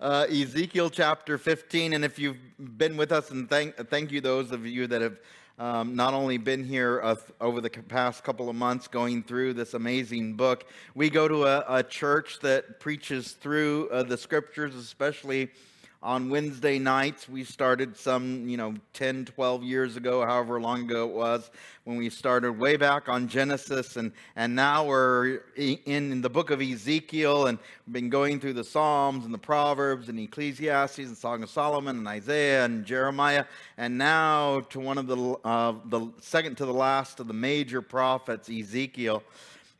uh, Ezekiel chapter 15. And if you've been with us, and thank, thank you, those of you that have um, not only been here uh, over the past couple of months going through this amazing book, we go to a, a church that preaches through uh, the scriptures, especially on Wednesday nights. We started some, you know, 10, 12 years ago, however long ago it was, when we started way back on Genesis. And, and now we're in, in the book of Ezekiel, and we've been going through the Psalms and the Proverbs and Ecclesiastes and Song of Solomon and Isaiah and Jeremiah. And now to one of the, uh, the second to the last of the major prophets, Ezekiel.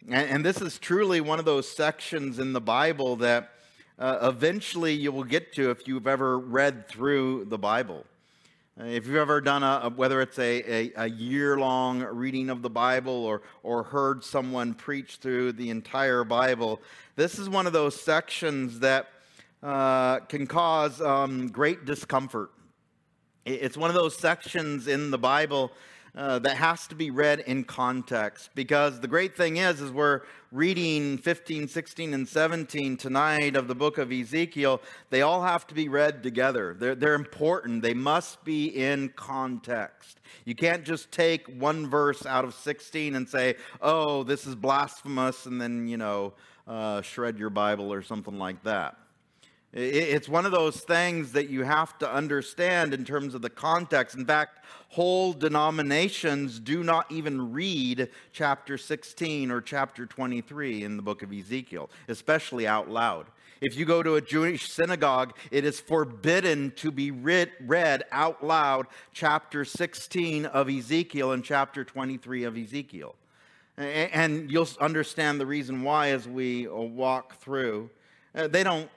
And, and this is truly one of those sections in the Bible that uh, eventually you will get to if you've ever read through the Bible. Uh, if you've ever done a, whether it's a, a, a year long reading of the Bible or, or heard someone preach through the entire Bible, this is one of those sections that uh, can cause um, great discomfort. It's one of those sections in the Bible uh, that has to be read in context. Because the great thing is is we're reading 15 16 and 17 tonight of the book of ezekiel they all have to be read together. They're, they're important. They must be in context. You can't just take one verse out of 16 and say oh this is blasphemous and then you know uh, shred your bible or something like that it's one of those things that you have to understand in terms of the context. In fact, whole denominations do not even read chapter 16 or chapter 23 in the book of Ezekiel, especially out loud. If you go to a Jewish synagogue, it is forbidden to be read, read out loud chapter 16 of Ezekiel and chapter 23 of Ezekiel. And you'll understand the reason why as we walk through. Uh, they don't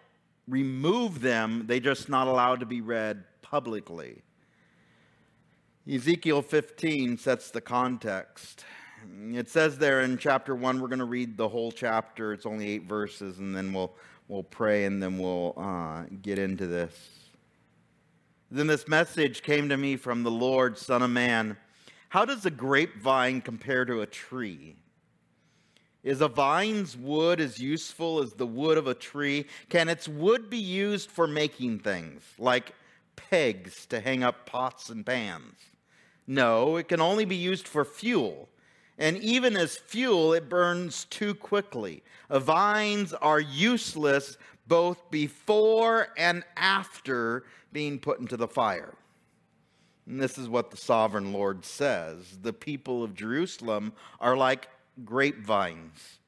remove them, they're just not allowed to be read publicly. Ezekiel 15 sets the context. It says there in chapter 1, we're going to read the whole chapter. It's only eight verses, and then we'll, we'll pray and then we'll uh, get into this. Then this message came to me from the Lord, Son of Man. How does a grapevine compare to a tree? Is a vine's wood as useful as the wood of a tree? Can its wood be used for making things, like pegs to hang up pots and pans? No, it can only be used for fuel. And even as fuel, it burns too quickly. Vines are useless both before and after being put into the fire. And this is what the sovereign Lord says The people of Jerusalem are like grapevines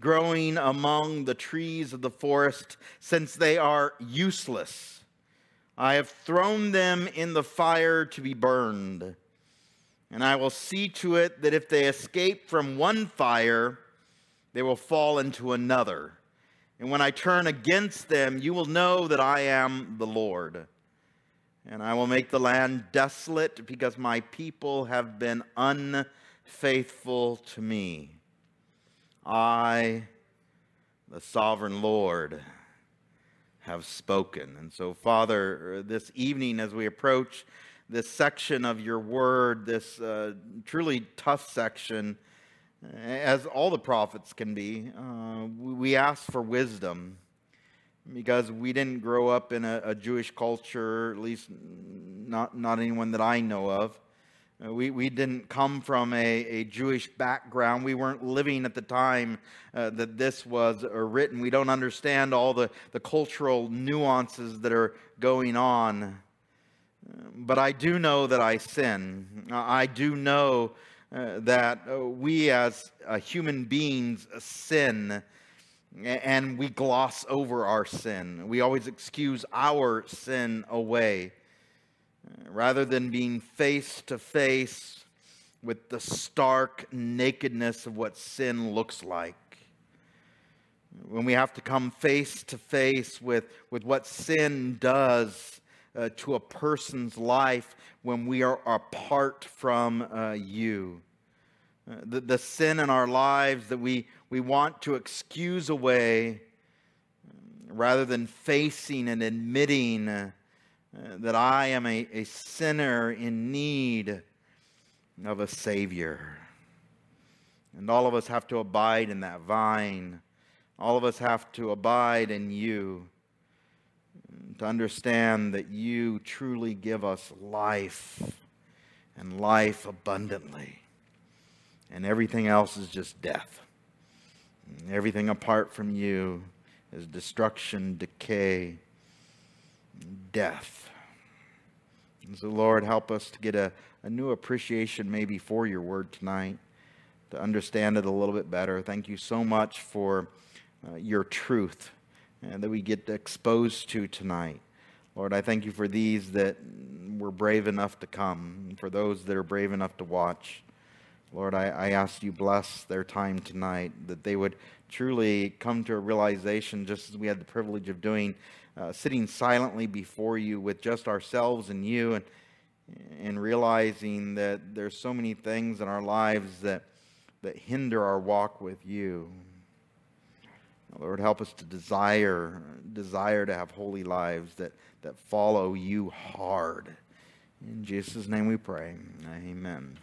growing among the trees of the forest, since they are useless. I have thrown them in the fire to be burned. And I will see to it that if they escape from one fire, they will fall into another. And when I turn against them, you will know that I am the Lord. And I will make the land desolate because my people have been unfaithful to me. I, the sovereign Lord, have spoken. And so, Father, this evening as we approach this section of your word, this uh, truly tough section, as all the prophets can be, uh, we ask for wisdom because we didn't grow up in a, a Jewish culture, at least not, not anyone that I know of. Uh, we, we didn't come from a, a Jewish background. We weren't living at the time uh, that this was uh, written. We don't understand all the, the cultural nuances that are going on. Uh, but I do know that I sin. I do know uh, that we as uh, human beings sin and we gloss over our sin. We always excuse our sin away rather than being face to face with the stark nakedness of what sin looks like. When we have to come face to face with, with what sin does uh, to a person's life when we are apart from uh, you. Uh, the, the sin in our lives that we, we want to excuse away rather than facing and admitting uh, that I am a, a sinner in need of a Savior. And all of us have to abide in that vine. All of us have to abide in you. to understand that you truly give us life and life abundantly. And everything else is just death. And everything apart from you is destruction, decay, death. And so, Lord, help us to get a, a new appreciation maybe for your word tonight, to understand it a little bit better. Thank you so much for uh, your truth uh, that we get exposed to tonight. Lord, I thank you for these that were brave enough to come, for those that are brave enough to watch. Lord, I, I ask you bless their time tonight, that they would truly come to a realization, just as we had the privilege of doing, uh, sitting silently before you with just ourselves and you, and, and realizing that there's so many things in our lives that, that hinder our walk with you. Lord, help us to desire, desire to have holy lives that, that follow you hard. In Jesus' name we pray. Amen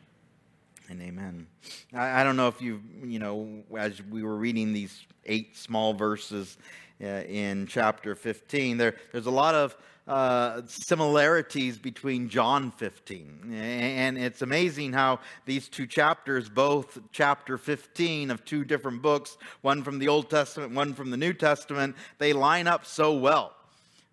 and amen. I, I, don't know if you, you know, as we were reading these eight small verses in chapter 15, there, there's a lot of uh, similarities between John 15. And it's amazing how these two chapters, both chapter 15 of two different books, one from the Old Testament, one from the New Testament, they line up so well.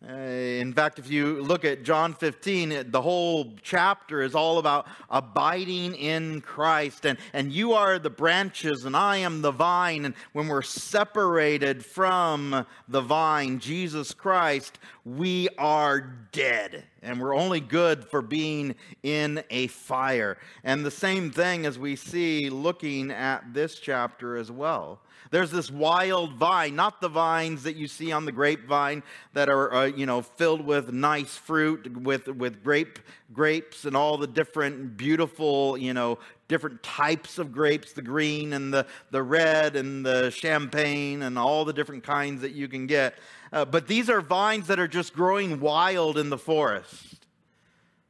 Uh, in fact, if you look at John 15, the whole chapter is all about abiding in Christ. And, and you are the branches, and I am the vine. And when we're separated from the vine, Jesus Christ, we are dead. And we're only good for being in a fire. And the same thing as we see looking at this chapter as well. There's this wild vine, not the vines that you see on the grapevine that are, uh, you know, filled with nice fruit, with, with grape, grapes and all the different beautiful, you know, different types of grapes, the green and the, the red and the champagne and all the different kinds that you can get. Uh, but these are vines that are just growing wild in the forest.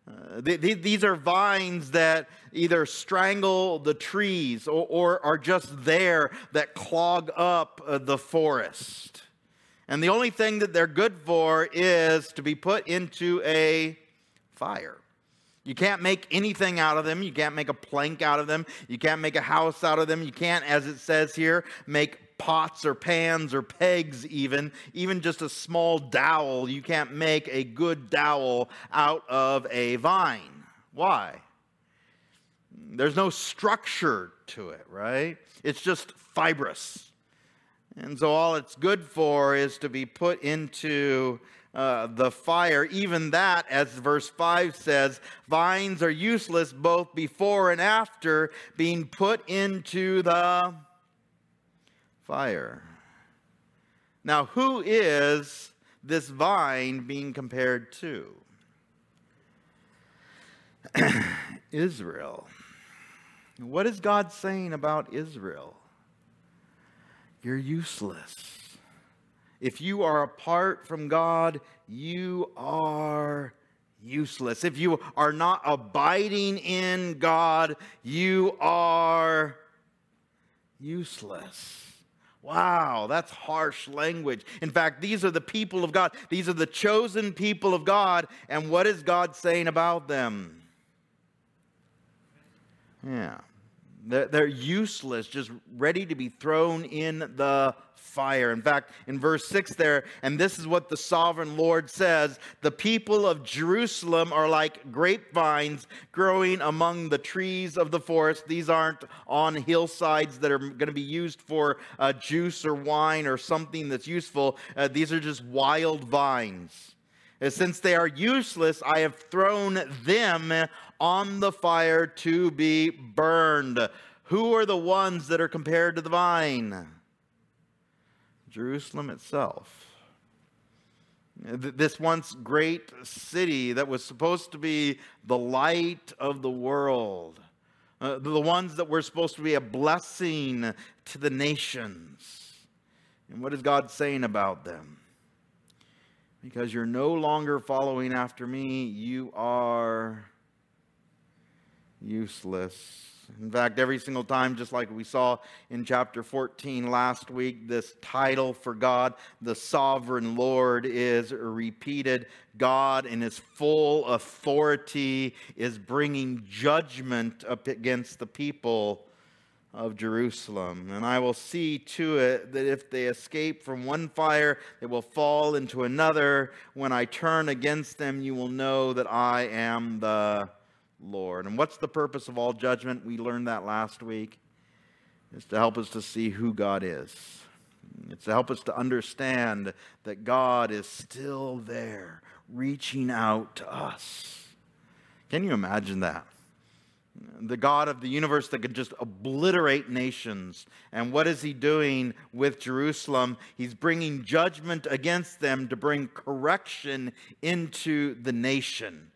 Uh, these are vines that either strangle the trees or, or are just there that clog up uh, the forest. And the only thing that they're good for is to be put into a fire. You can't make anything out of them. You can't make a plank out of them. You can't make a house out of them. You can't, as it says here, make pots or pans or pegs, even, even just a small dowel. You can't make a good dowel out of a vine. Why? There's no structure to it, right? It's just fibrous. And so all it's good for is to be put into uh, the fire. Even that, as verse 5 says, vines are useless both before and after being put into the fire. Now, who is this vine being compared to? Israel. What is God saying about Israel? You're useless. If you are apart from God, you are useless. If you are not abiding in God, you are useless. Wow, that's harsh language. In fact, these are the people of God. These are the chosen people of God. And what is God saying about them? Yeah. They're, useless, just ready to be thrown in the fire. In fact, in verse 6 there, and this is what the sovereign Lord says the people of Jerusalem are like grapevines growing among the trees of the forest. These aren't on hillsides that are going to be used for uh, juice or wine or something that's useful. Uh, these are just wild vines. And since they are useless, I have thrown them on the fire to be burned. Who are the ones that are compared to the vine? Jerusalem itself. This once great city that was supposed to be the light of the world, uh, the ones that were supposed to be a blessing to the nations. And what is God saying about them? Because you're no longer following after me, you are useless. In fact, every single time, just like we saw in chapter 14 last week, this title for God, the sovereign Lord, is repeated. God, in his full authority, is bringing judgment up against the people of Jerusalem. And I will see to it that if they escape from one fire, they will fall into another. When I turn against them, you will know that I am the Lord. And what's the purpose of all judgment? We learned that last week. It's to help us to see who God is. It's to help us to understand that God is still there, reaching out to us. Can you imagine that? the God of the universe that could just obliterate nations. And what is he doing with Jerusalem? He's bringing judgment against them to bring correction into the nation.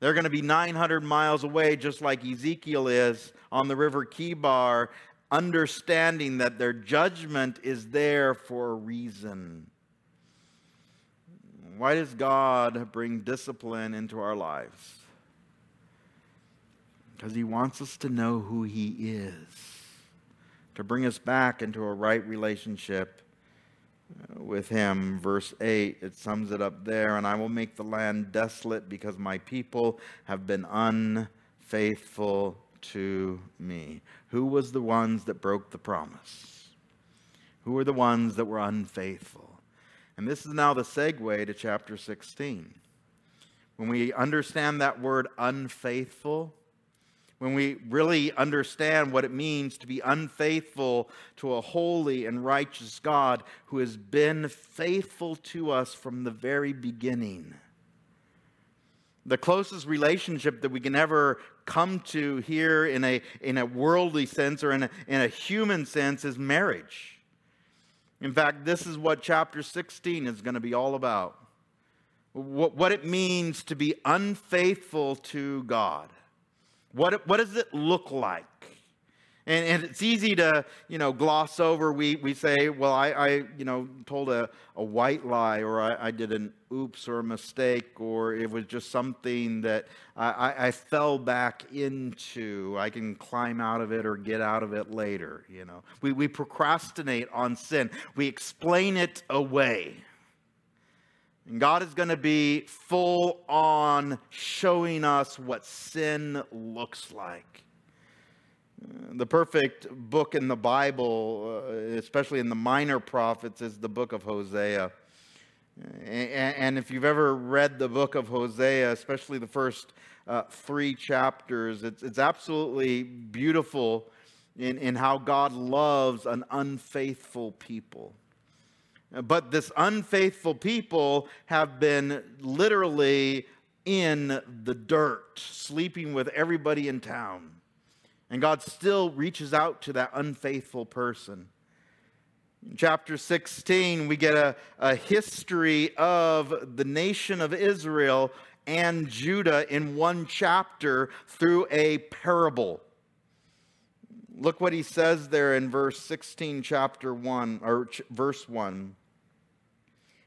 They're going to be 900 miles away, just like Ezekiel is on the river Chebar, understanding that their judgment is there for a reason. Why does God bring discipline into our lives? because he wants us to know who he is, to bring us back into a right relationship with him. Verse 8, it sums it up there. And I will make the land desolate because my people have been unfaithful to me. Who was the ones that broke the promise? Who were the ones that were unfaithful? And this is now the segue to chapter 16. When we understand that word unfaithful, when we really understand what it means to be unfaithful to a holy and righteous God who has been faithful to us from the very beginning. The closest relationship that we can ever come to here in a, in a worldly sense or in a, in a human sense is marriage. In fact, this is what chapter 16 is going to be all about. What, what it means to be unfaithful to God. What, what does it look like? And, and it's easy to, you know, gloss over. We, we say, well, I, I, you know, told a, a white lie or I, I did an oops or a mistake or it was just something that I, I fell back into. I can climb out of it or get out of it later, you know. We, we procrastinate on sin. We explain it away. And God is going to be full on showing us what sin looks like. The perfect book in the Bible, uh, especially in the minor prophets, is the book of Hosea. And if you've ever read the book of Hosea, especially the first uh, three chapters, it's, absolutely beautiful in how God loves an unfaithful people. But this unfaithful people have been literally in the dirt, sleeping with everybody in town. And God still reaches out to that unfaithful person. In chapter 16, we get a, a history of the nation of Israel and Judah in one chapter through a parable. Look what he says there in verse 16, chapter 1, or ch- verse 1.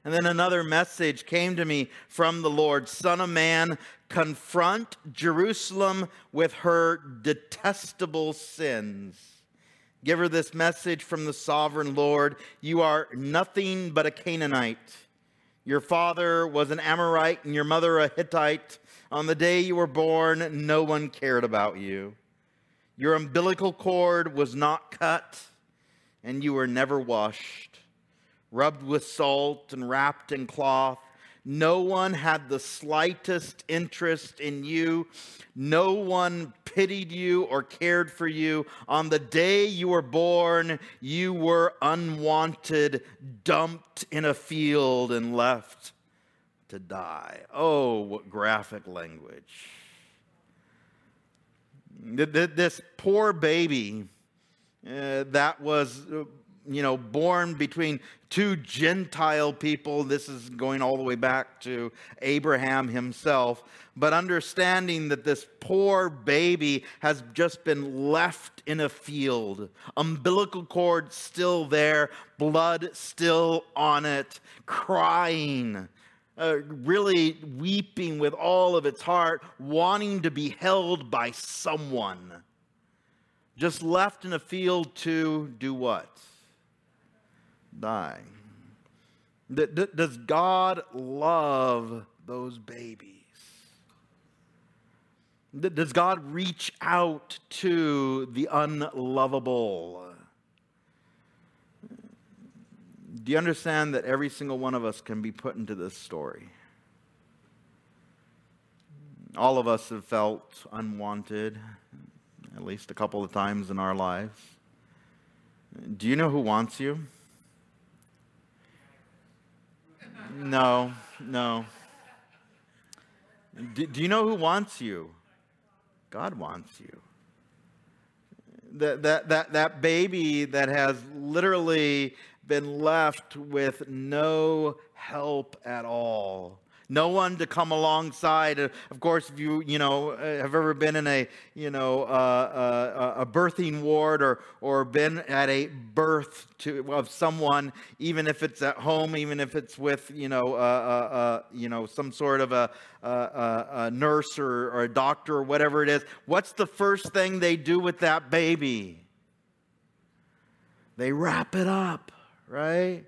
And then another message came to me from the Lord Son of man, confront Jerusalem with her detestable sins. Give her this message from the sovereign Lord You are nothing but a Canaanite. Your father was an Amorite and your mother a Hittite. On the day you were born, no one cared about you. Your umbilical cord was not cut, and you were never washed rubbed with salt and wrapped in cloth. No one had the slightest interest in you. No one pitied you or cared for you. On the day you were born, you were unwanted, dumped in a field, and left to die. Oh, what graphic language. This poor baby uh, that was uh, you know, born between two Gentile people. This is going all the way back to Abraham himself. But understanding that this poor baby has just been left in a field, umbilical cord still there, blood still on it, crying. Uh, really weeping with all of its heart, wanting to be held by someone. just left in a field to do what? Die. Does God love those babies? Does God reach out to the unlovable? Do you understand that every single one of us can be put into this story? All of us have felt unwanted at least a couple of times in our lives. Do you know who wants you? No, no. Do, do you know who wants you? God wants you. That, that, that, that baby that has literally been left with no help at all no one to come alongside. Of course, if you you know have ever been in a you know uh, uh, a birthing ward or or been at a birth to of someone, even if it's at home, even if it's with you know uh, uh, uh you know some sort of a, a, a nurse or, or a doctor or whatever it is, what's the first thing they do with that baby? They wrap it up, right?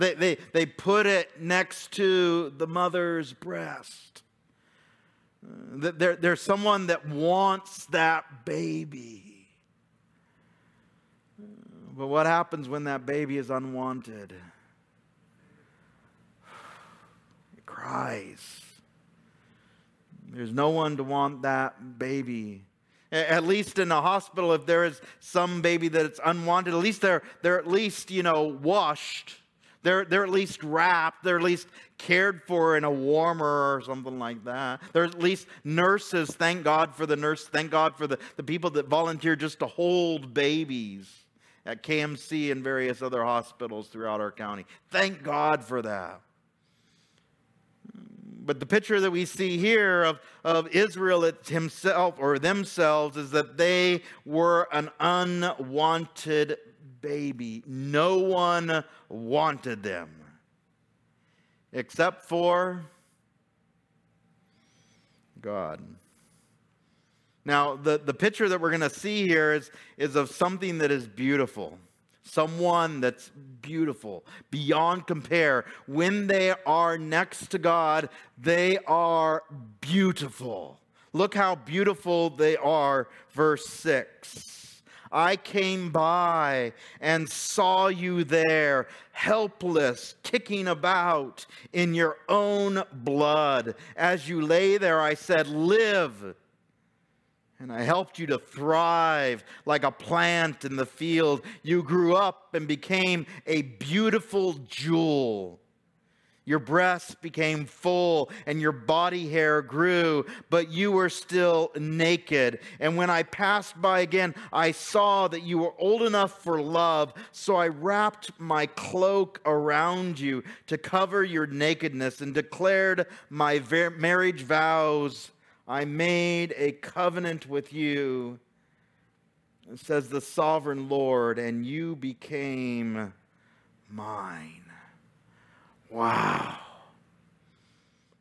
They, they, they put it next to the mother's breast. Uh, there, there's someone that wants that baby. But what happens when that baby is unwanted? It cries. There's no one to want that baby. At least in a hospital, if there is some baby that it's unwanted, at least they're, they're at least, you know, washed they're, they're at least wrapped, they're at least cared for in a warmer or something like that. There's at least nurses. Thank God for the nurse. Thank God for the, the people that volunteer just to hold babies at KMC and various other hospitals throughout our county. Thank God for that. But the picture that we see here of, of Israel himself or themselves is that they were an unwanted baby. No one wanted them except for God. Now, the, the picture that we're going to see here is, is of something that is beautiful. Someone that's beautiful, beyond compare. When they are next to God, they are beautiful. Look how beautiful they are, verse 6. I came by and saw you there, helpless, kicking about in your own blood. As you lay there, I said, Live. And I helped you to thrive like a plant in the field. You grew up and became a beautiful jewel. Your breasts became full and your body hair grew, but you were still naked. And when I passed by again, I saw that you were old enough for love, so I wrapped my cloak around you to cover your nakedness and declared my marriage vows. I made a covenant with you, says the sovereign Lord, and you became mine. Wow.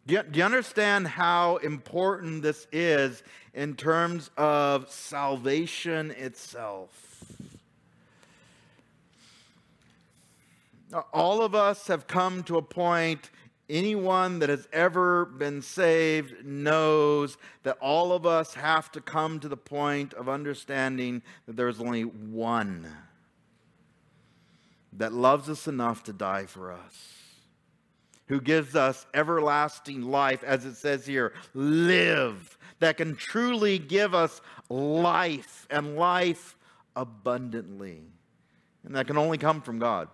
Do you, understand how important this is in terms of salvation itself? All of us have come to a point, anyone that has ever been saved knows that all of us have to come to the point of understanding that there's only one that loves us enough to die for us who gives us everlasting life, as it says here, live, that can truly give us life and life abundantly. And that can only come from God.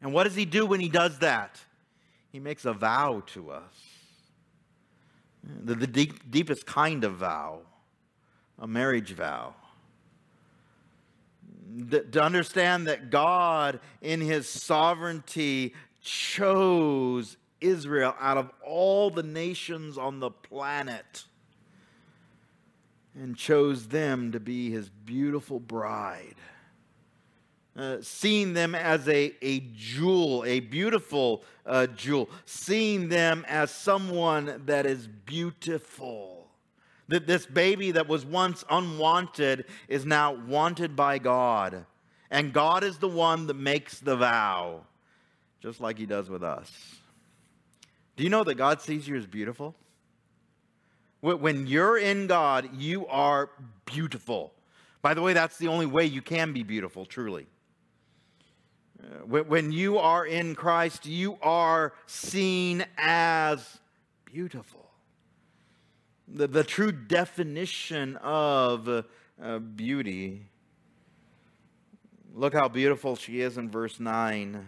And what does He do when He does that? He makes a vow to us. The, the deep, deepest kind of vow, a marriage vow. to understand that God, in His sovereignty, chose Israel out of all the nations on the planet and chose them to be his beautiful bride. Uh, seeing them as a, a jewel, a beautiful uh, jewel, seeing them as someone that is beautiful, That this baby that was once unwanted is now wanted by God. And God is the one that makes the vow, just like he does with us. Do you know that God sees you as beautiful? When you're in God, you are beautiful. By the way, that's the only way you can be beautiful, truly. Uh, when you are in Christ, you are seen as beautiful. The, the true definition of uh, beauty. Look how beautiful she is in verse 9.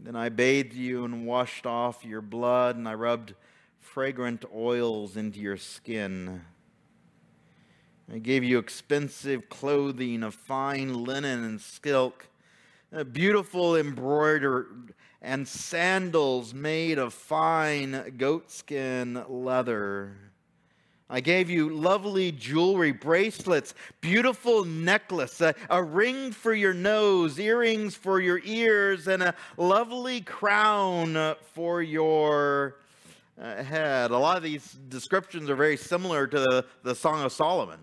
Then I bathed you and washed off your blood, and I rubbed fragrant oils into your skin. I gave you expensive clothing of fine linen and silk, beautiful embroidered, and sandals made of fine goatskin leather. I gave you lovely jewelry, bracelets, beautiful necklace, a, a, ring for your nose, earrings for your ears, and a lovely crown for your uh, head. A lot of these descriptions are very similar to the, the Song of Solomon.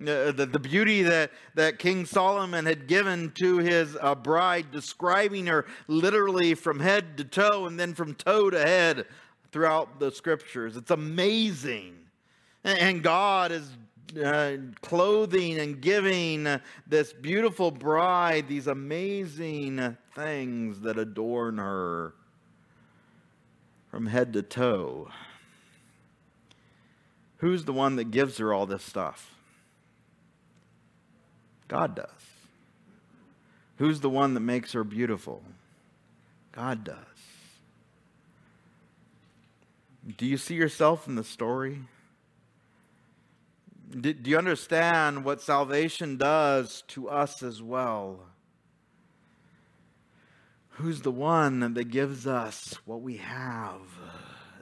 Uh, the, the beauty that, that King Solomon had given to his uh, bride, describing her literally from head to toe and then from toe to head throughout the scriptures. It's amazing. And, God is uh, clothing and giving this beautiful bride these amazing things that adorn her from head to toe. Who's the one that gives her all this stuff? God does. Who's the one that makes her beautiful? God does. Do you see yourself in the story? Do, do you understand what salvation does to us as well? Who's the one that gives us what we have?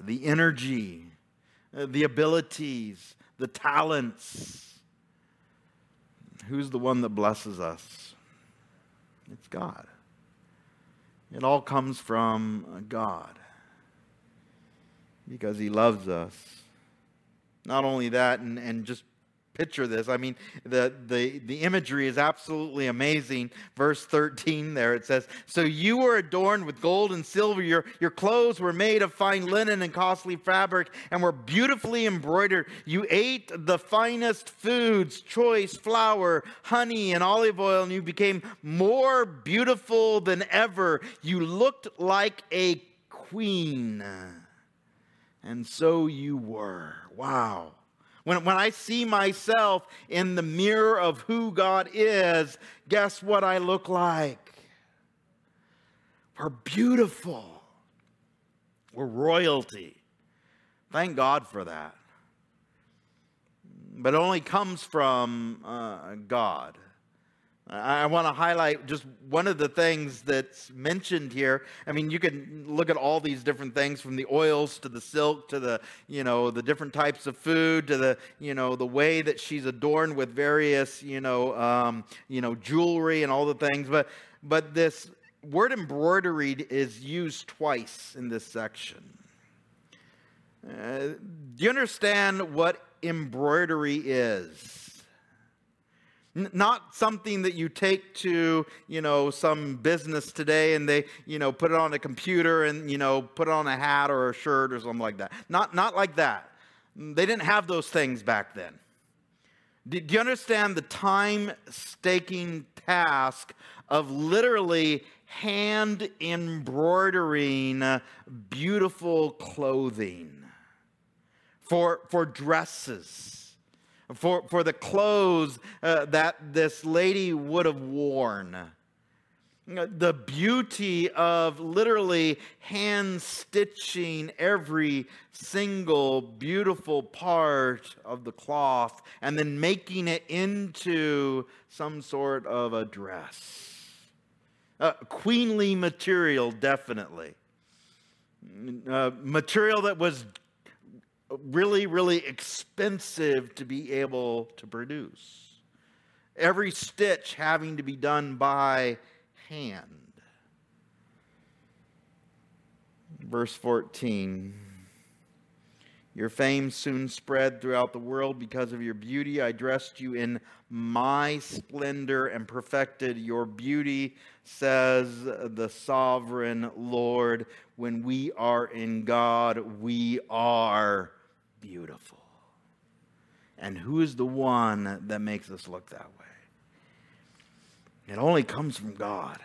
The energy, the abilities, the talents Who's the one that blesses us? It's God. It all comes from God because He loves us. Not only that, and, and just picture this. I mean, the, the, the imagery is absolutely amazing. Verse 13 there, it says, So you were adorned with gold and silver. Your, your clothes were made of fine linen and costly fabric and were beautifully embroidered. You ate the finest foods, choice flour, honey, and olive oil, and you became more beautiful than ever. You looked like a queen. And so you were. Wow. When, when I see myself in the mirror of who God is, guess what I look like? We're beautiful. We're royalty. Thank God for that. But it only comes from uh, God. I want to highlight just one of the things that's mentioned here. I mean, you can look at all these different things from the oils to the silk to the, you know, the different types of food to the, you know, the way that she's adorned with various, you know, um, you know, jewelry and all the things. But, but this word embroidery is used twice in this section. Uh, do you understand what embroidery is? Not something that you take to you know some business today and they you know put it on a computer and you know put it on a hat or a shirt or something like that. Not not like that. They didn't have those things back then. Do, you understand the time staking task of literally hand embroidering beautiful clothing for for dresses for, for the clothes uh, that this lady would have worn. The beauty of literally hand stitching every single beautiful part of the cloth and then making it into some sort of a dress. Uh, queenly material, definitely. Uh, material that was really, really expensive to be able to produce. Every stitch having to be done by hand. Verse 14 Your fame soon spread throughout the world because of your beauty. I dressed you in my splendor and perfected your beauty, says the sovereign Lord. When we are in God, we are beautiful. And who is the one that makes us look that way? It only comes from God.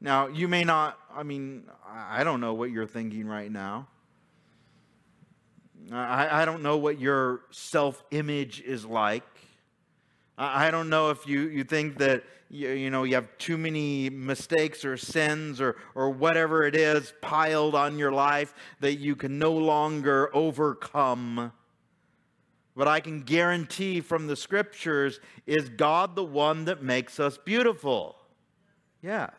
Now, you may not, I mean, I don't know what you're thinking right now. I, I don't know what your self image is like. I, I don't know if you, you think that you, you know you have too many mistakes or sins or, or whatever it is piled on your life that you can no longer overcome. But I can guarantee from the scriptures is God the one that makes us beautiful? Yes.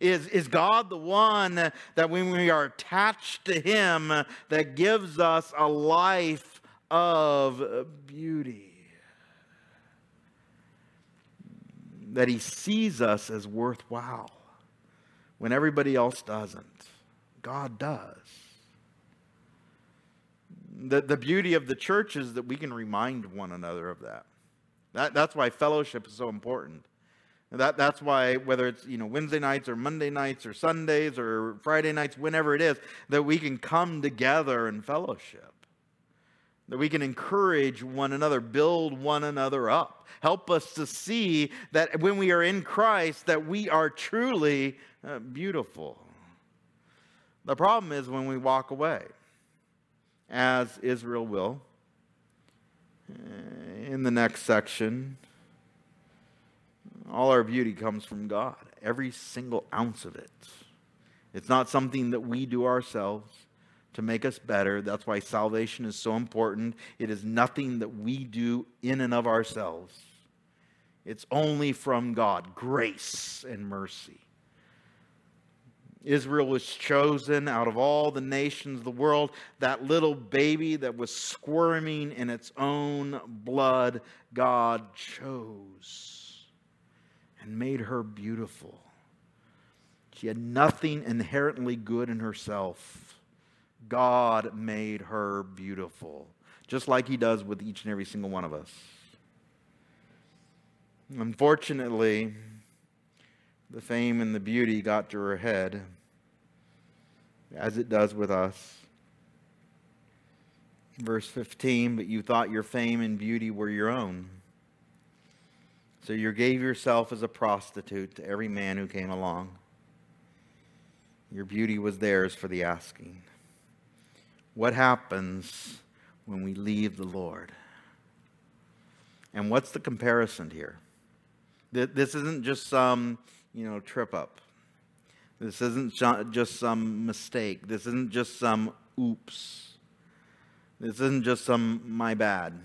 Is, is God the one that when we are attached to Him that gives us a life of beauty? That He sees us as worthwhile when everybody else doesn't. God does. The, the beauty of the church is that we can remind one another of that. that. That's why fellowship is so important. That, that's why, whether it's you know Wednesday nights or Monday nights or Sundays or Friday nights, whenever it is, that we can come together in fellowship. That we can encourage one another, build one another up. Help us to see that when we are in Christ, that we are truly uh, beautiful. The problem is when we walk away as Israel will. In the next section, all our beauty comes from God, every single ounce of it. It's not something that we do ourselves to make us better. That's why salvation is so important. It is nothing that we do in and of ourselves, it's only from God grace and mercy. Israel was chosen out of all the nations of the world. That little baby that was squirming in its own blood, God chose and made her beautiful. She had nothing inherently good in herself. God made her beautiful, just like He does with each and every single one of us. Unfortunately, the fame and the beauty got to her head as it does with us. Verse 15, but you thought your fame and beauty were your own. So you gave yourself as a prostitute to every man who came along. Your beauty was theirs for the asking. What happens when we leave the Lord? And what's the comparison here? This isn't just some, you know, trip up. This isn't just some mistake. This isn't just some oops. This isn't just some my bad.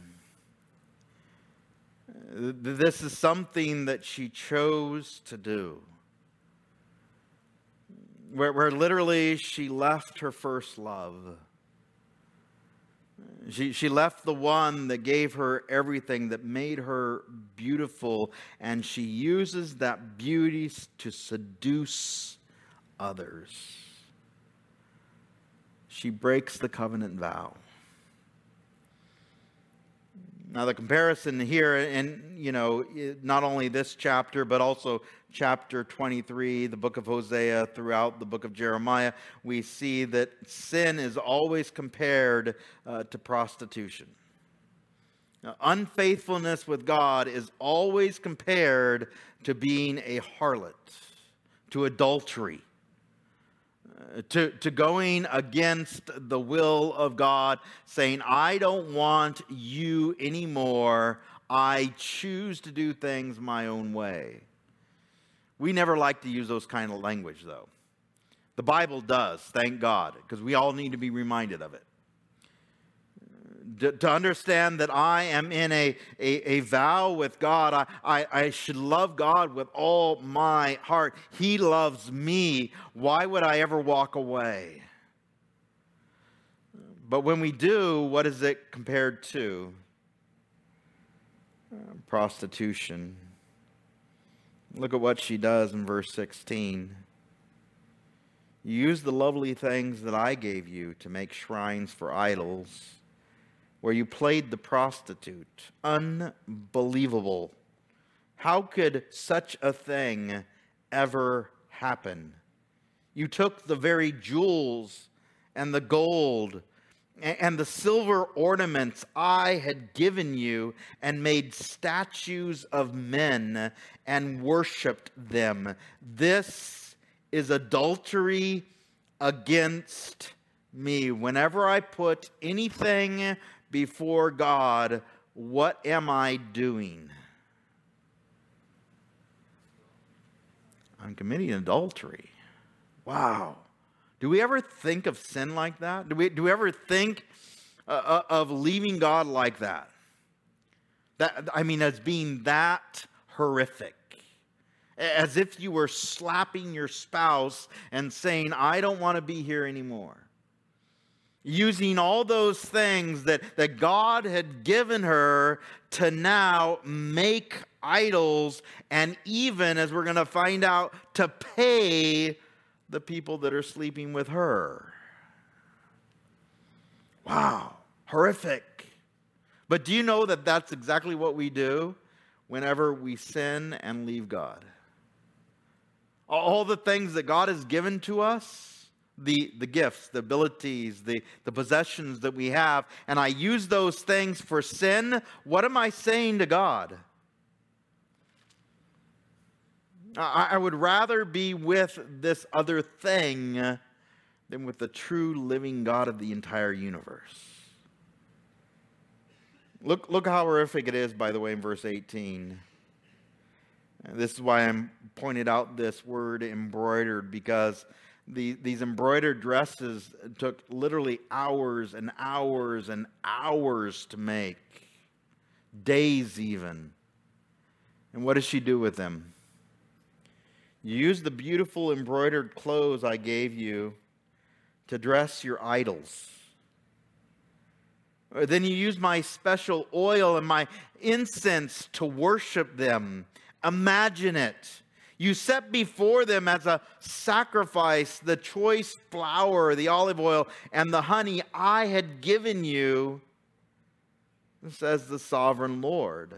This is something that she chose to do. Where, where literally she left her first love. She, she left the one that gave her everything, that made her beautiful, and she uses that beauty to seduce others. She breaks the covenant vow. Now, the comparison here, and you know, not only this chapter, but also chapter 23, the book of Hosea, throughout the book of Jeremiah, we see that sin is always compared uh, to prostitution. Now, unfaithfulness with God is always compared to being a harlot, to adultery to, to going against the will of God, saying, I don't want you anymore. I choose to do things my own way. We never like to use those kind of language, though. The Bible does, thank God, because we all need to be reminded of it to, understand that I am in a, a, a vow with God. I, I, I should love God with all my heart. He loves me. Why would I ever walk away? But when we do, what is it compared to? Uh, prostitution. Look at what she does in verse 16. You use the lovely things that I gave you to make shrines for idols where you played the prostitute. Unbelievable. How could such a thing ever happen? You took the very jewels and the gold and the silver ornaments I had given you and made statues of men and worshiped them. This is adultery against me. Whenever I put anything before God, what am I doing? I'm committing adultery. Wow. Do we ever think of sin like that? Do we, do we ever think uh, uh, of leaving God like that? That I mean, as being that horrific. As if you were slapping your spouse and saying, I don't want to be here anymore. Using all those things that, that God had given her to now make idols, and even, as we're going to find out, to pay the people that are sleeping with her. Wow, horrific. But do you know that that's exactly what we do whenever we sin and leave God? All the things that God has given to us, the, the gifts, the abilities, the, the possessions that we have, and I use those things for sin, what am I saying to God? I, would rather be with this other thing than with the true living God of the entire universe. Look, look how horrific it is, by the way, in verse 18. This is why I'm pointed out this word embroidered, because the, these embroidered dresses took literally hours and hours and hours to make, days even. And what does she do with them? You use the beautiful embroidered clothes I gave you to dress your idols. Or then you use my special oil and my incense to worship them. Imagine it. You set before them as a sacrifice the choice flour, the olive oil, and the honey I had given you, says the sovereign Lord.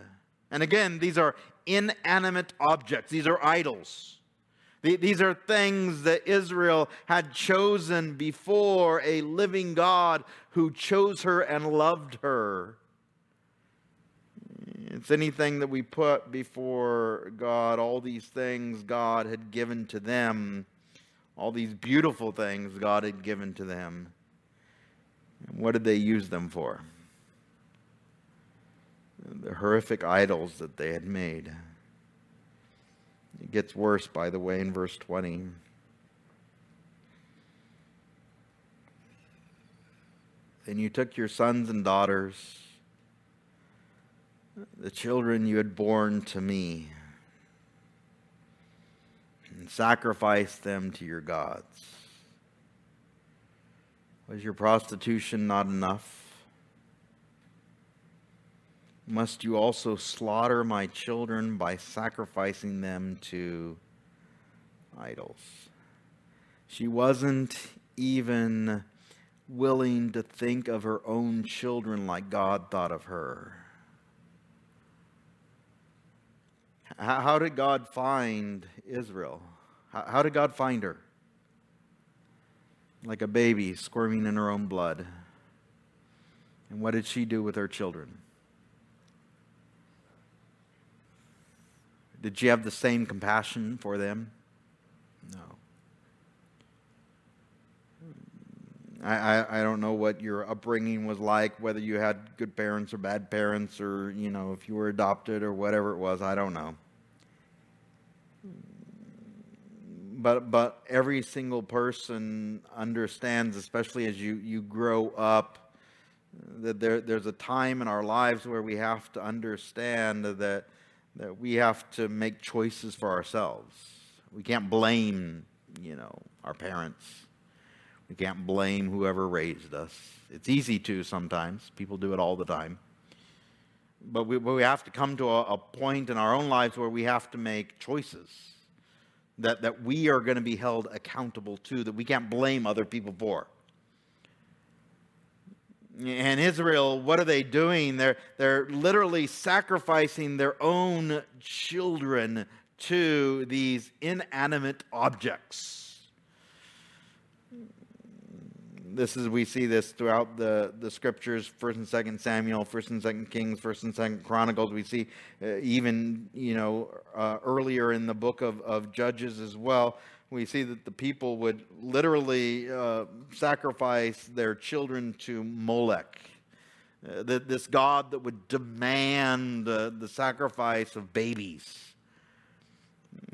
And again, these are inanimate objects, these are idols. These are things that Israel had chosen before a living God who chose her and loved her. It's anything that we put before God, all these things God had given to them, all these beautiful things God had given to them. And what did they use them for? The horrific idols that they had made. It gets worse, by the way, in verse 20. Then you took your sons and daughters, the children you had borne to me, and sacrificed them to your gods. Was your prostitution not enough? Must you also slaughter my children by sacrificing them to idols. She wasn't even willing to think of her own children like God thought of her. How did God find Israel? How did God find her? Like a baby squirming in her own blood. And what did she do with her children? Did you have the same compassion for them? No. I, I, I, don't know what your upbringing was like, whether you had good parents or bad parents, or, you know, if you were adopted or whatever it was. I don't know. But, but every single person understands, especially as you, you grow up, that there, there's a time in our lives where we have to understand that that we have to make choices for ourselves. We can't blame, you know, our parents. We can't blame whoever raised us. It's easy to sometimes. People do it all the time. But we, but we have to come to a, a point in our own lives where we have to make choices that, that we are going to be held accountable to, that we can't blame other people for. And Israel, what are they doing? They're, they're literally sacrificing their own children to these inanimate objects. This is we see this throughout the, the scriptures, First and Second Samuel, First and Second Kings, First and Second Chronicles. We see uh, even you know uh, earlier in the book of, of Judges as well. We see that the people would literally uh, sacrifice their children to Molech, uh, this god that would demand the sacrifice of babies.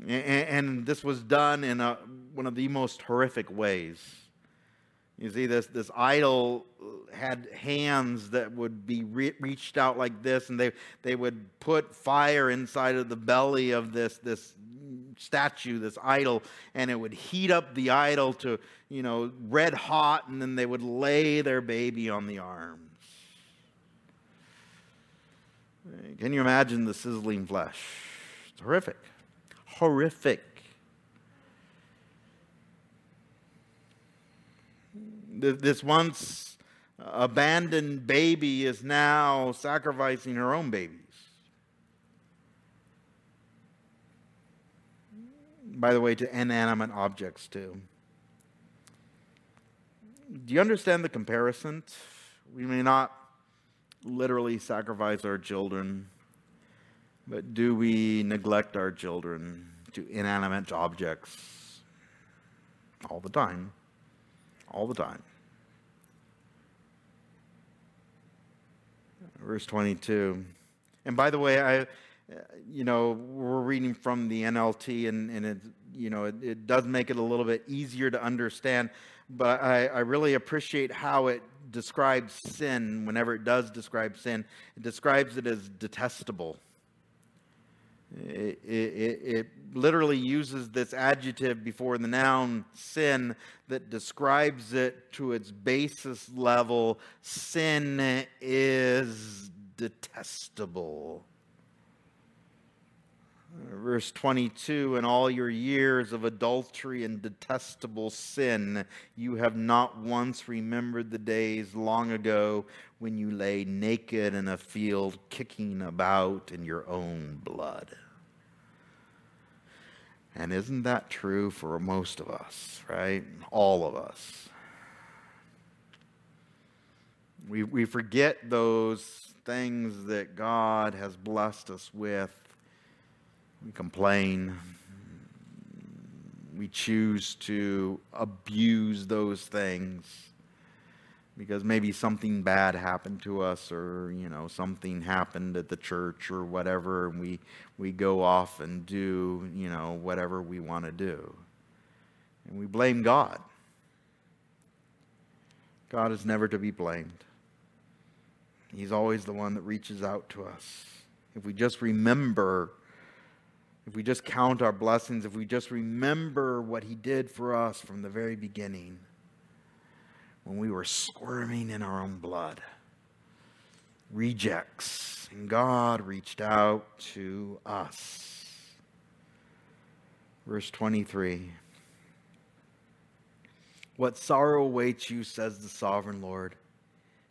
And this was done in a, one of the most horrific ways. You see, this, this idol had hands that would be re- reached out like this, and they, they would put fire inside of the belly of this, this statue, this idol, and it would heat up the idol to, you know, red hot, and then they would lay their baby on the arms. Can you imagine the sizzling flesh? It's horrific horrific. This once abandoned baby is now sacrificing her own babies. By the way, to inanimate objects too. Do you understand the comparison? We may not literally sacrifice our children but do we neglect our children to inanimate objects all the time? All the time. Verse 22. And by the way, I, you know, we're reading from the NLT, and, and it, you know, it, it does make it a little bit easier to understand. But I, I really appreciate how it describes sin. Whenever it does describe sin, it describes it as detestable it, it, it, literally uses this adjective before the noun sin that describes it to its basis level. Sin is detestable. Verse 22 In all your years of adultery and detestable sin, you have not once remembered the days long ago when you lay naked in a field, kicking about in your own blood. And isn't that true for most of us, right? All of us. We, we forget those things that God has blessed us with we complain. We choose to abuse those things because maybe something bad happened to us or you know something happened at the church or whatever and we we go off and do you know whatever we want to do. And we blame god. God is never to be blamed. He's always the one that reaches out to us. If we just remember if we just count our blessings, if we just remember what He did for us from the very beginning, when we were squirming in our own blood, rejects, and God reached out to us. Verse 23 What sorrow awaits you, says the sovereign Lord.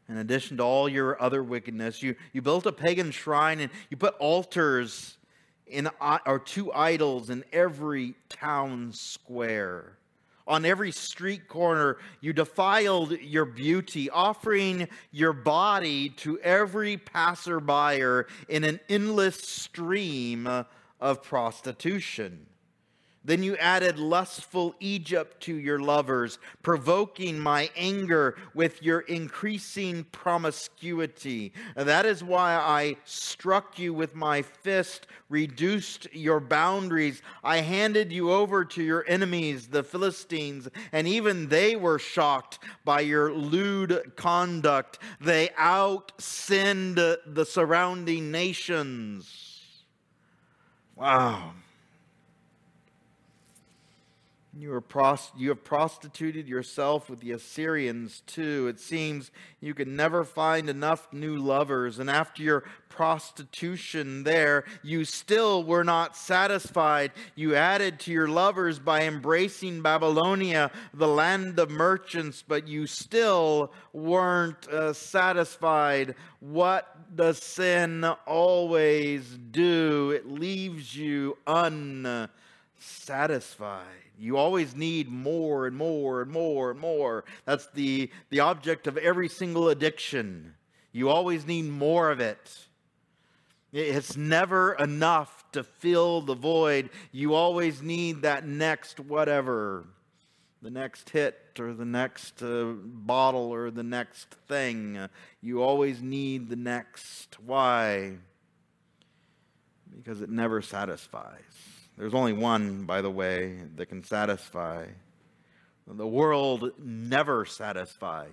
In addition to all your other wickedness, you, you built a pagan shrine and you put altars in, or two idols in every town square. On every street corner, you defiled your beauty, offering your body to every passerby in an endless stream of prostitution. Then you added lustful Egypt to your lovers, provoking my anger with your increasing promiscuity. That is why I struck you with my fist, reduced your boundaries. I handed you over to your enemies, the Philistines, and even they were shocked by your lewd conduct. They out sinned the surrounding nations. Wow. You, are prost- you have prostituted yourself with the Assyrians too. It seems you can never find enough new lovers, and after your prostitution there, you still were not satisfied. You added to your lovers by embracing Babylonia, the land of merchants, but you still weren't uh, satisfied. What does sin always do? It leaves you unsatisfied. You always need more and more and more and more. That's the, the object of every single addiction. You always need more of it. It's never enough to fill the void. You always need that next whatever, the next hit or the next uh, bottle or the next thing. You always need the next. Why? Because it never satisfies. There's only one, by the way, that can satisfy. The world never satisfies.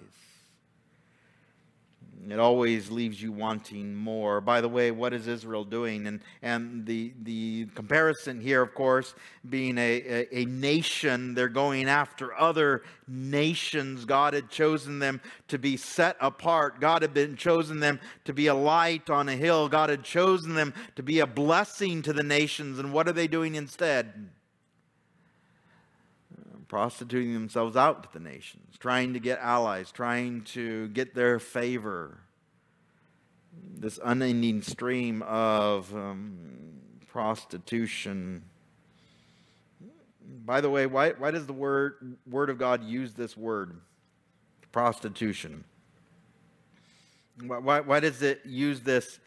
It always leaves you wanting more. By the way, what is Israel doing? And, and the, the comparison here, of course, being a, a, a, nation, they're going after other nations. God had chosen them to be set apart. God had been chosen them to be a light on a hill. God had chosen them to be a blessing to the nations. And what are they doing instead? Prostituting themselves out to the nations, trying to get allies, trying to get their favor. This unending stream of um, prostitution. By the way, why, why does the word, word of God use this word, prostitution? Why, why does it use this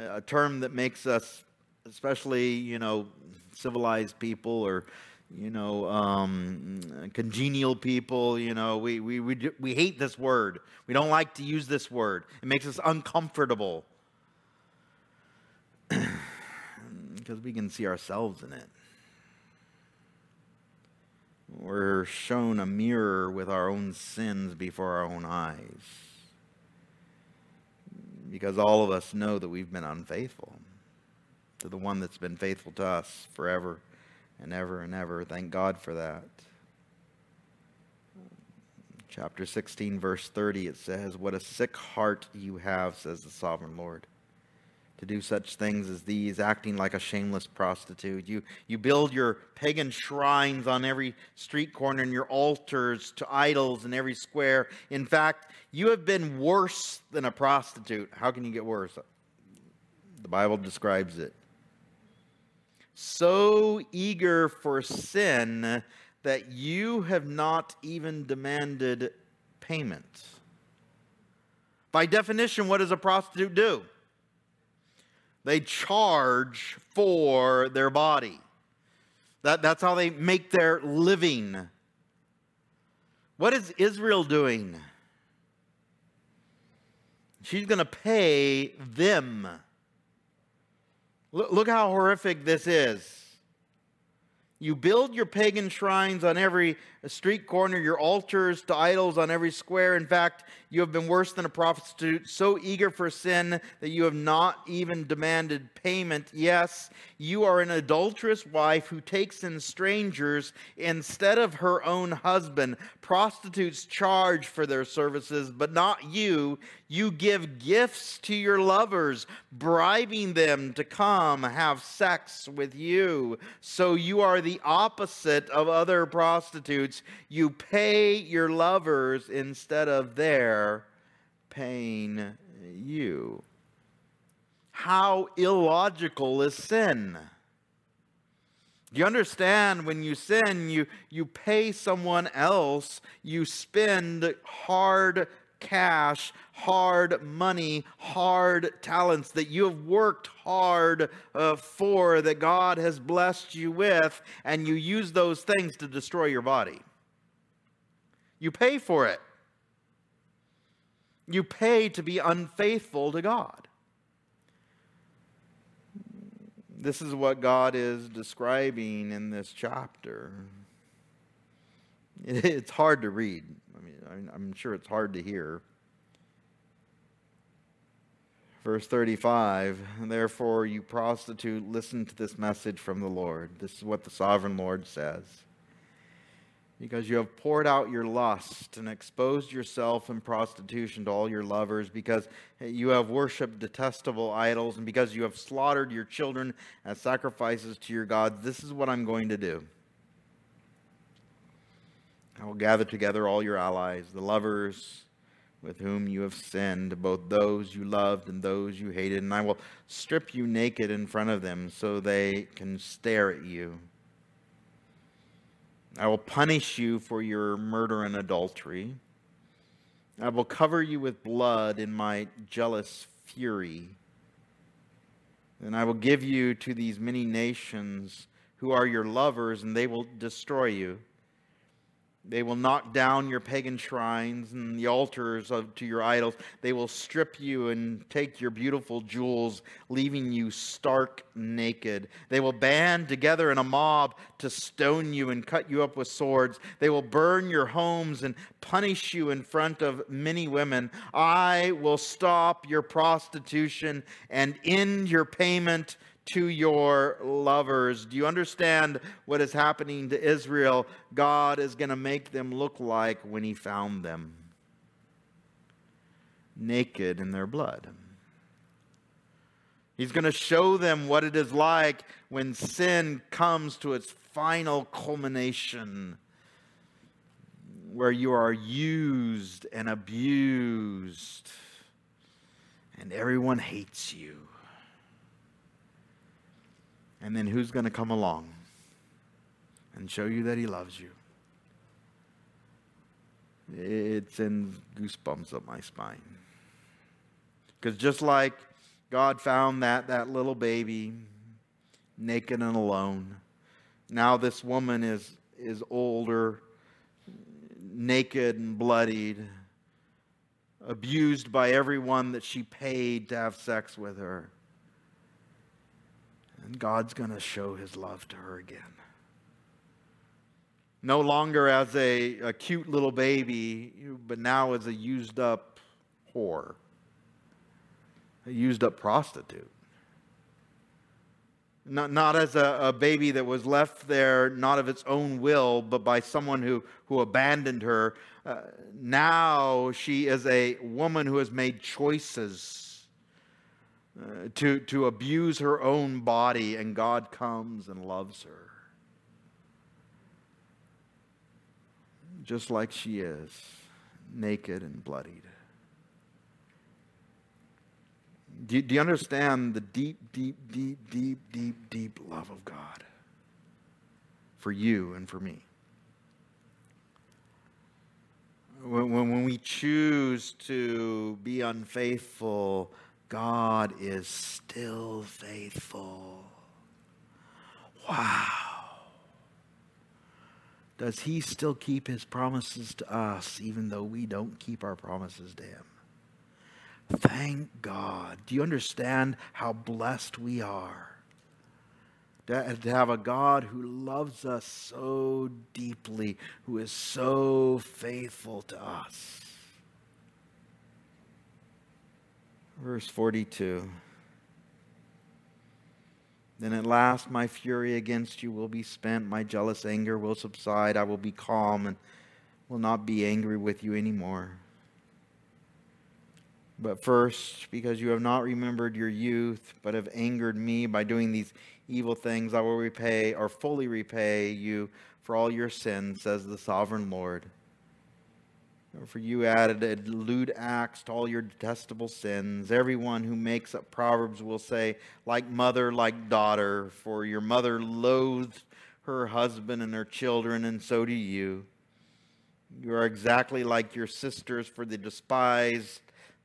uh, term that makes us, especially, you know, civilized people or you know, um, congenial people. You know, we, we, we, we hate this word. We don't like to use this word. It makes us uncomfortable because we can see ourselves in it. We're shown a mirror with our own sins before our own eyes. Because all of us know that we've been unfaithful to the one that's been faithful to us forever and ever and ever. Thank God for that. Chapter 16, verse 30, it says, What a sick heart you have, says the sovereign Lord, to do such things as these, acting like a shameless prostitute. You, you build your pagan shrines on every street corner and your altars to idols in every square. In fact, you have been worse than a prostitute. How can you get worse? The Bible describes it so eager for sin that you have not even demanded payment. By definition, what does a prostitute do? They charge for their body. That, that's how they make their living. What is Israel doing? She's going to pay them Look how horrific this is. You build your pagan shrines on every street corner, your altars to idols on every square. In fact, you have been worse than a prostitute, so eager for sin that you have not even demanded payment. Yes, you are an adulterous wife who takes in strangers instead of her own husband. Prostitutes charge for their services, but not you. You give gifts to your lovers, bribing them to come have sex with you. So you are the opposite of other prostitutes. You pay your lovers instead of their paying you. How illogical is sin? You understand when you sin, you, you pay someone else, you spend hard cash, hard money, hard talents that you have worked hard uh, for, that God has blessed you with, and you use those things to destroy your body. You pay for it. You pay to be unfaithful to God. This is what God is describing in this chapter. It's hard to read. I'm sure it's hard to hear. Verse 35 Therefore, you prostitute, listen to this message from the Lord. This is what the sovereign Lord says. because you have poured out your lust and exposed yourself in prostitution to all your lovers, because you have worshiped detestable idols, and because you have slaughtered your children as sacrifices to your gods, this is what I'm going to do. I will gather together all your allies, the lovers with whom you have sinned, both those you loved and those you hated, and I will strip you naked in front of them so they can stare at you. I will punish you for your murder and adultery. I will cover you with blood in my jealous fury. And I will give you to these many nations who are your lovers, and they will destroy you. They will knock down your pagan shrines and the altars of, to your idols. They will strip you and take your beautiful jewels, leaving you stark naked. They will band together in a mob to stone you and cut you up with swords. They will burn your homes and punish you in front of many women. I will stop your prostitution and end your payment to your lovers. Do you understand what is happening to Israel? God is going to make them look like when he found them naked in their blood. He's going to show them what it is like when sin comes to its final culmination, where you are used and abused, and everyone hates you. And then who's going to come along and show you that he loves you? It sends goosebumps up my spine. Because just like God found that, that little baby naked and alone, now this woman is, is older, naked and bloodied, abused by everyone that she paid to have sex with her. And God's going to show his love to her again. No longer as a, a cute little baby, but now as a used up whore, a used up prostitute. Not, not as a, a, baby that was left there, not of its own will, but by someone who, who abandoned her. Uh, now she is a woman who has made choices uh, to, to abuse her own body, and God comes and loves her. Just like she is, naked and bloodied. Do, do you understand the deep, deep, deep, deep, deep, deep love of God for you and for me? When, when we choose to be unfaithful, God is still faithful. Wow. Does he still keep his promises to us even though we don't keep our promises to him? Thank God. Do you understand how blessed we are? To have a God who loves us so deeply, who is so faithful to us. Verse 42. Then at last my fury against you will be spent, my jealous anger will subside, I will be calm and will not be angry with you anymore. But first, because you have not remembered your youth, but have angered me by doing these evil things, I will repay or fully repay you for all your sins, says the sovereign Lord. For you added lewd acts to all your detestable sins. Everyone who makes up Proverbs will say, like mother, like daughter, for your mother loathed her husband and her children, and so do you. You are exactly like your sisters, for they despised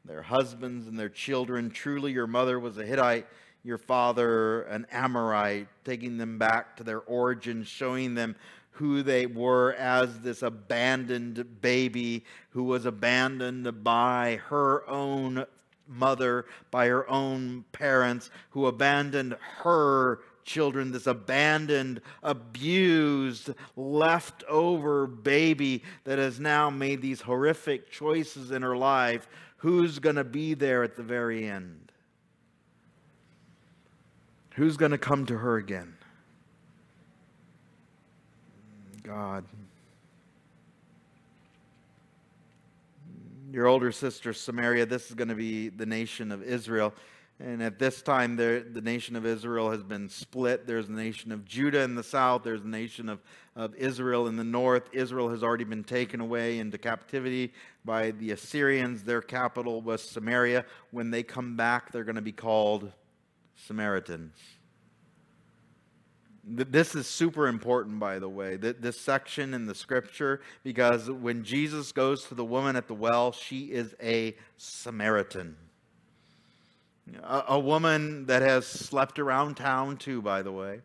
their husbands and their children. Truly, your mother was a Hittite, your father an Amorite, taking them back to their origins, showing them who they were as this abandoned baby who was abandoned by her own mother, by her own parents, who abandoned her children, this abandoned, abused, leftover baby that has now made these horrific choices in her life. Who's going to be there at the very end? Who's going to come to her again? God. Your older sister Samaria, this is going to be the nation of Israel. And at this time, the nation of Israel has been split. There's the nation of Judah in the south, there's the nation of, of Israel in the north. Israel has already been taken away into captivity by the Assyrians. Their capital was Samaria. When they come back, they're going to be called Samaritans. This is super important, by the way, this section in the scripture, because when Jesus goes to the woman at the well, she is a Samaritan. A, a woman that has slept around town, too, by the way,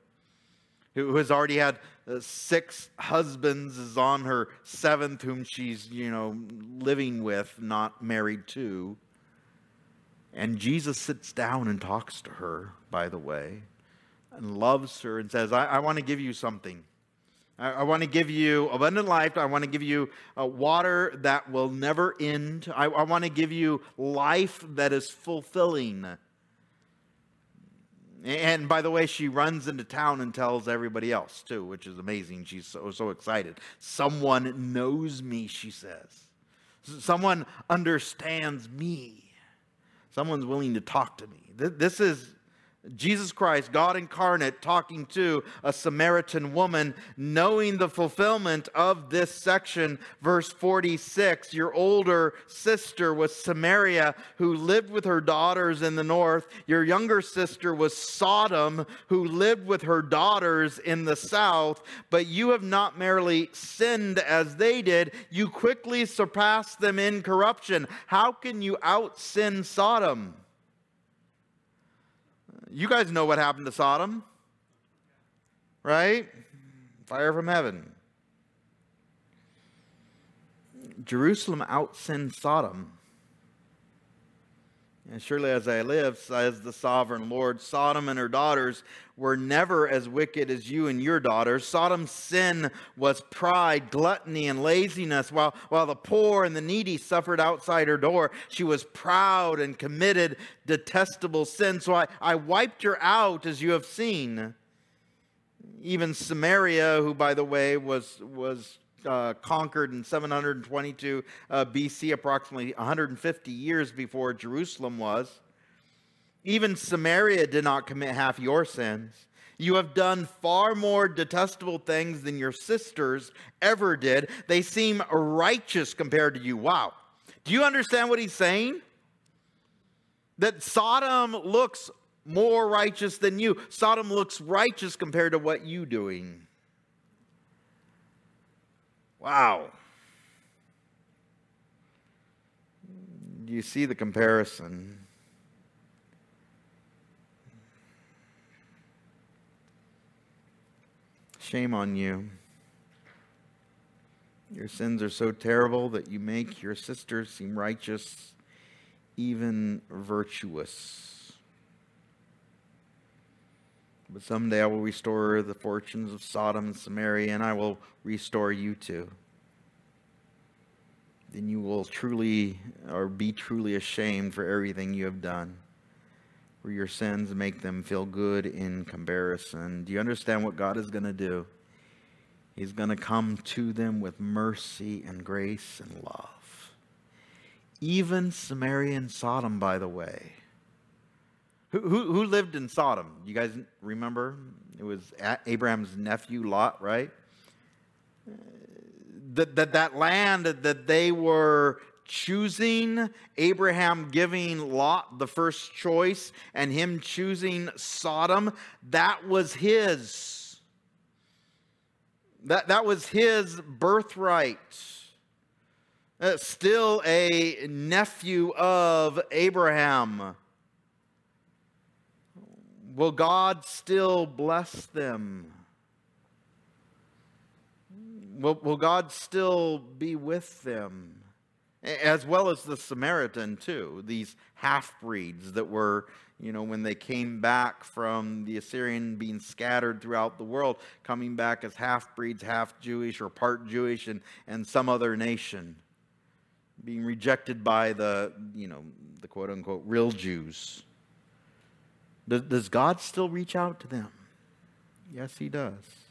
who has already had uh, six husbands, is on her seventh, whom she's, you know, living with, not married to. And Jesus sits down and talks to her, by the way and loves her and says, I, I want to give you something. I, I want to give you abundant life. I want to give you uh, water that will never end. I, I want to give you life that is fulfilling. And by the way, she runs into town and tells everybody else too, which is amazing. She's so, so excited. Someone knows me, she says. Someone understands me. Someone's willing to talk to me. This is Jesus Christ, God incarnate, talking to a Samaritan woman, knowing the fulfillment of this section. Verse 46 Your older sister was Samaria, who lived with her daughters in the north. Your younger sister was Sodom, who lived with her daughters in the south. But you have not merely sinned as they did, you quickly surpassed them in corruption. How can you out sin Sodom? You guys know what happened to Sodom, right? Fire from heaven. Jerusalem outsinned Sodom. And surely as I live, says the sovereign Lord, Sodom and her daughters were never as wicked as you and your daughters. Sodom's sin was pride, gluttony, and laziness, while, while the poor and the needy suffered outside her door. She was proud and committed detestable sin. So I, I wiped her out, as you have seen. Even Samaria, who, by the way, was, was uh, conquered in 722 uh, BC, approximately 150 years before Jerusalem was. Even Samaria did not commit half your sins. You have done far more detestable things than your sisters ever did. They seem righteous compared to you. Wow. Do you understand what he's saying? That Sodom looks more righteous than you. Sodom looks righteous compared to what you doing. Wow. You see the comparison? Shame on you. Your sins are so terrible that you make your sisters seem righteous, even virtuous. But someday I will restore the fortunes of Sodom and Samaria, and I will restore you too. Then you will truly or be truly ashamed for everything you have done. For your sins make them feel good in comparison. Do you understand what God is going to do? He's going to come to them with mercy and grace and love. Even Samaria and Sodom, by the way who, who, who lived in Sodom? You guys remember? It was Abraham's nephew, Lot, right? That, that, that land that they were choosing, Abraham giving Lot the first choice, and him choosing Sodom, that was his. That, that was his birthright. Uh, still a nephew of Abraham. Will God still bless them? Will, will God still be with them? As well as the Samaritan, too, these half breeds that were, you know, when they came back from the Assyrian being scattered throughout the world, coming back as half breeds, half Jewish or part Jewish and, and some other nation, being rejected by the, you know, the quote unquote real Jews. Does God still reach out to them? Yes, He does.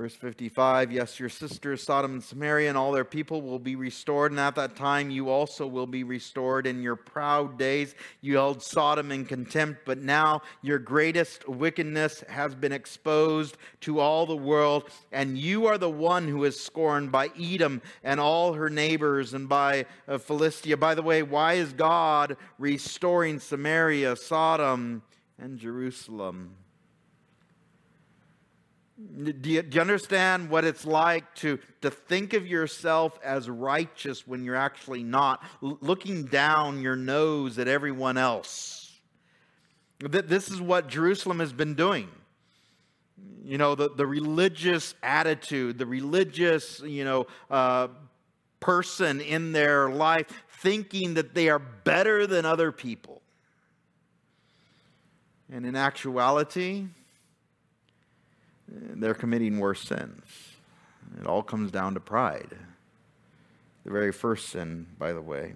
Verse 55 Yes, your sisters, Sodom and Samaria, and all their people will be restored, and at that time you also will be restored. In your proud days you held Sodom in contempt, but now your greatest wickedness has been exposed to all the world, and you are the one who is scorned by Edom and all her neighbors, and by uh, Philistia. By the way, why is God restoring Samaria, Sodom, and Jerusalem? Do you, do you, understand what it's like to, to think of yourself as righteous when you're actually not, L- looking down your nose at everyone else? This is what Jerusalem has been doing. You know, the, the religious attitude, the religious, you know, uh, person in their life thinking that they are better than other people. And in actuality, they're committing worse sins. It all comes down to pride. The very first sin, by the way.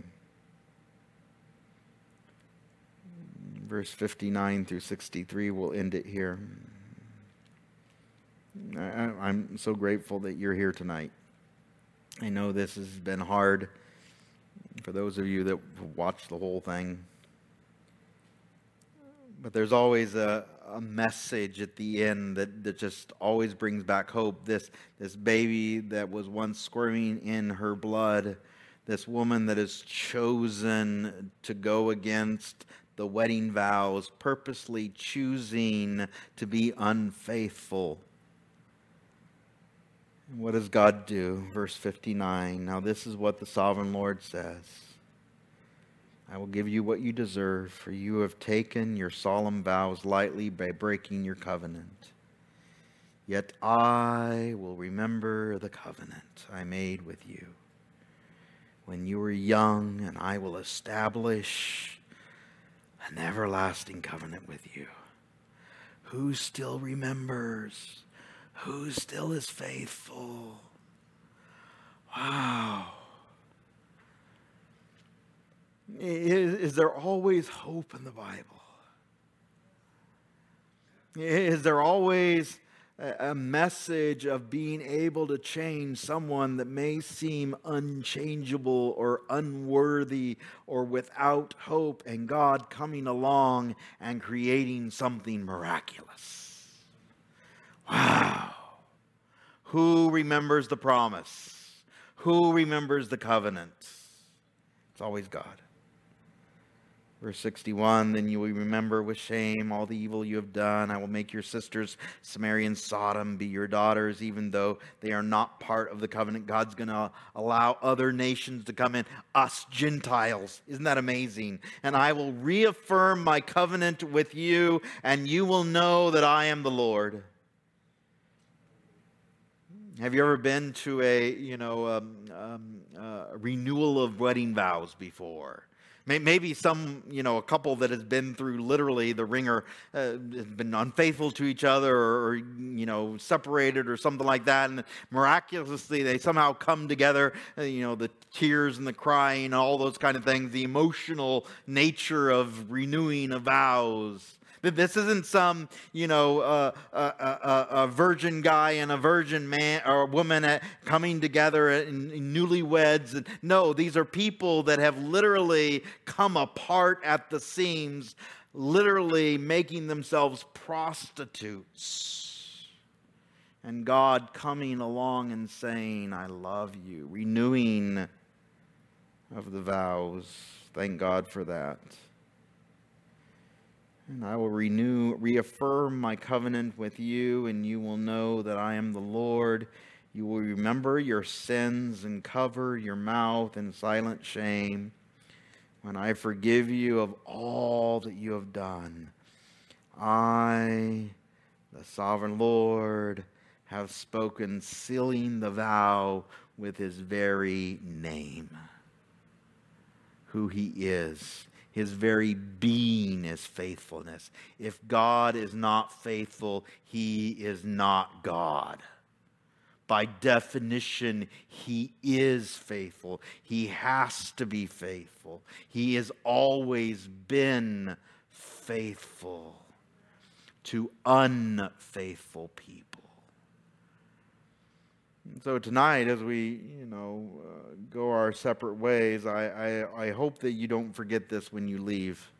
Verse 59 through 63, we'll end it here. I, am so grateful that you're here tonight. I know this has been hard for those of you that watched the whole thing. But there's always a, a message at the end that, that just always brings back hope. This, this baby that was once squirming in her blood, this woman that is chosen to go against the wedding vows, purposely choosing to be unfaithful. What does God do? Verse 59. Now, this is what the sovereign Lord says. I will give you what you deserve, for you have taken your solemn vows lightly by breaking your covenant. Yet I will remember the covenant I made with you when you were young, and I will establish an everlasting covenant with you. Who still remembers? Who still is faithful? Wow. Is, is there always hope in the Bible? Is there always a message of being able to change someone that may seem unchangeable or unworthy or without hope, and God coming along and creating something miraculous? Wow. Who remembers the promise? Who remembers the covenant? It's always God. Verse 61 Then you will remember with shame all the evil you have done. I will make your sisters, Samaria and Sodom, be your daughters, even though they are not part of the covenant. God's going to allow other nations to come in, us Gentiles. Isn't that amazing? And I will reaffirm my covenant with you, and you will know that I am the Lord. Have you ever been to a, you know, um, um, uh, renewal of wedding vows before? Maybe some, you know, a couple that has been through literally the ringer, uh, been unfaithful to each other or, or, you know, separated or something like that. And miraculously, they somehow come together, uh, you know, the tears and the crying all those kind of things, the emotional nature of renewing of vows. This isn't some, you know, uh, a, a, a, virgin guy and a virgin man or woman at, coming together in, in newlyweds. No, these are people that have literally come apart at the seams, literally making themselves prostitutes. And God coming along and saying, I love you, renewing of the vows. Thank God for that. And I will renew, reaffirm my covenant with you, and you will know that I am the Lord. You will remember your sins and cover your mouth in silent shame when I forgive you of all that you have done. I, the sovereign Lord, have spoken, sealing the vow with his very name, who he is his very being is faithfulness. If God is not faithful, he is not God. By definition, he is faithful. He has to be faithful. He has always been faithful to unfaithful people. So tonight, as we, you know, uh, go our separate ways, I, I, I hope that you don't forget this when you leave.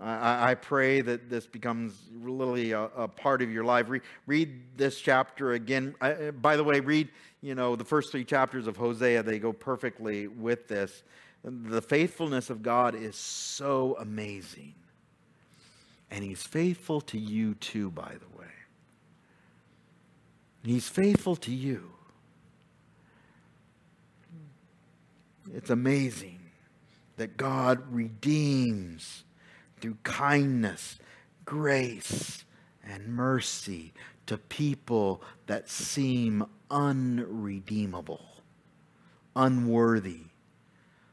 I, I pray that this becomes really a, a part of your life. Re, read this chapter again. I, by the way, read, you know, the first three chapters of Hosea. They go perfectly with this. The faithfulness of God is so amazing. And He's faithful to you too, by the way. He's faithful to you. It's amazing that God redeems through kindness, grace, and mercy to people that seem unredeemable, unworthy,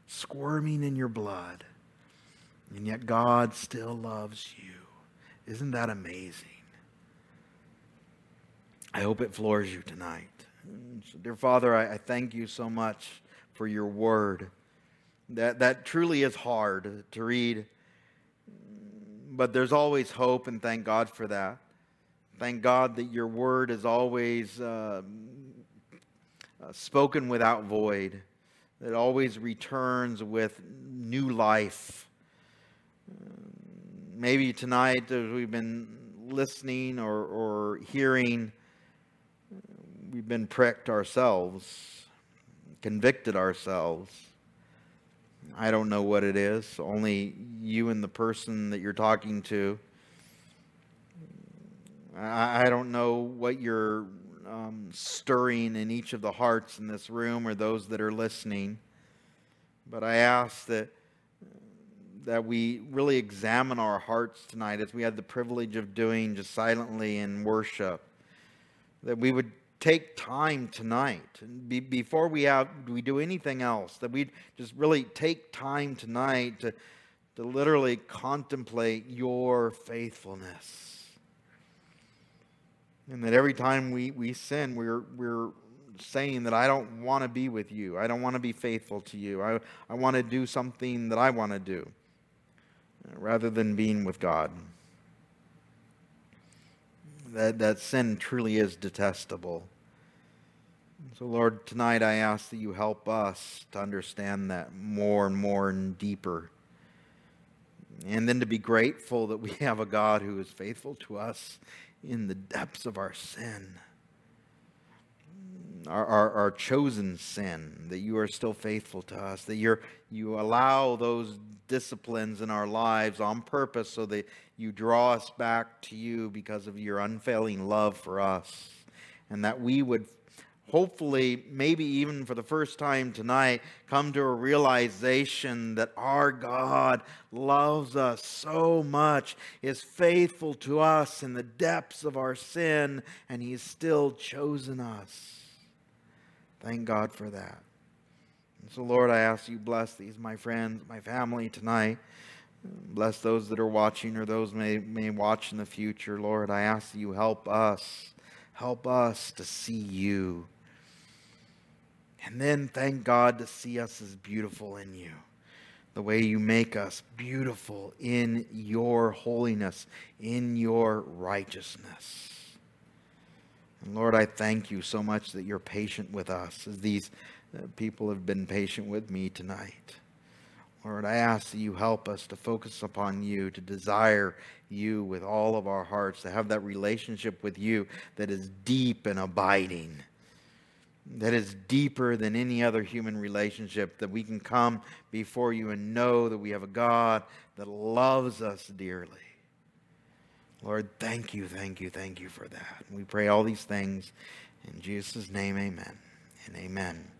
squirming in your blood. And yet God still loves you. Isn't that amazing? I hope it floors you tonight. So, dear Father, I, I thank you so much for your word. That, that truly is hard to read, but there's always hope, and thank God for that. Thank God that your word is always uh, uh, spoken without void, that always returns with new life. maybe tonight, as we've been listening or, or hearing, we've been pricked ourselves, convicted ourselves. I don't know what it is. Only you and the person that you're talking to. I, don't know what you're um, stirring in each of the hearts in this room or those that are listening. But I ask that that we really examine our hearts tonight as we had the privilege of doing just silently in worship. That we would take time tonight. Be, before we have we do anything else that we just really take time tonight to, to literally contemplate your faithfulness. And that every time we, we sin we're, we're saying that i don't want to be with you. I don't want to be faithful to you. I, I want to do something that i want to do uh, rather than being with god that, that sin truly is detestable. So, Lord, tonight I ask that you help us to understand that more and more and deeper. And then to be grateful that we have a God who is faithful to us in the depths of our sin, our, our, our chosen sin, that you are still faithful to us, that you're, you allow those disciplines in our lives on purpose so that you draw us back to you because of your unfailing love for us. And that we would hopefully, maybe even for the first time tonight, come to a realization that our God loves us so much, is faithful to us in the depths of our sin, and He's still chosen us. Thank God for that. And so, Lord, I ask you bless these, my friends, my family tonight. Bless those that are watching or those may, may watch in the future. Lord, I ask that you help us. Help us to see you. And then thank God to see us as beautiful in you. The way you make us beautiful in your holiness, in your righteousness. And Lord, I thank you so much that you're patient with us as these uh, people have been patient with me tonight. Lord, I ask that you help us to focus upon you, to desire you with all of our hearts, to have that relationship with you that is deep and abiding, that is deeper than any other human relationship, that we can come before you and know that we have a God that loves us dearly. Lord, thank you, thank you, thank you for that. We pray all these things in Jesus' name, amen and amen.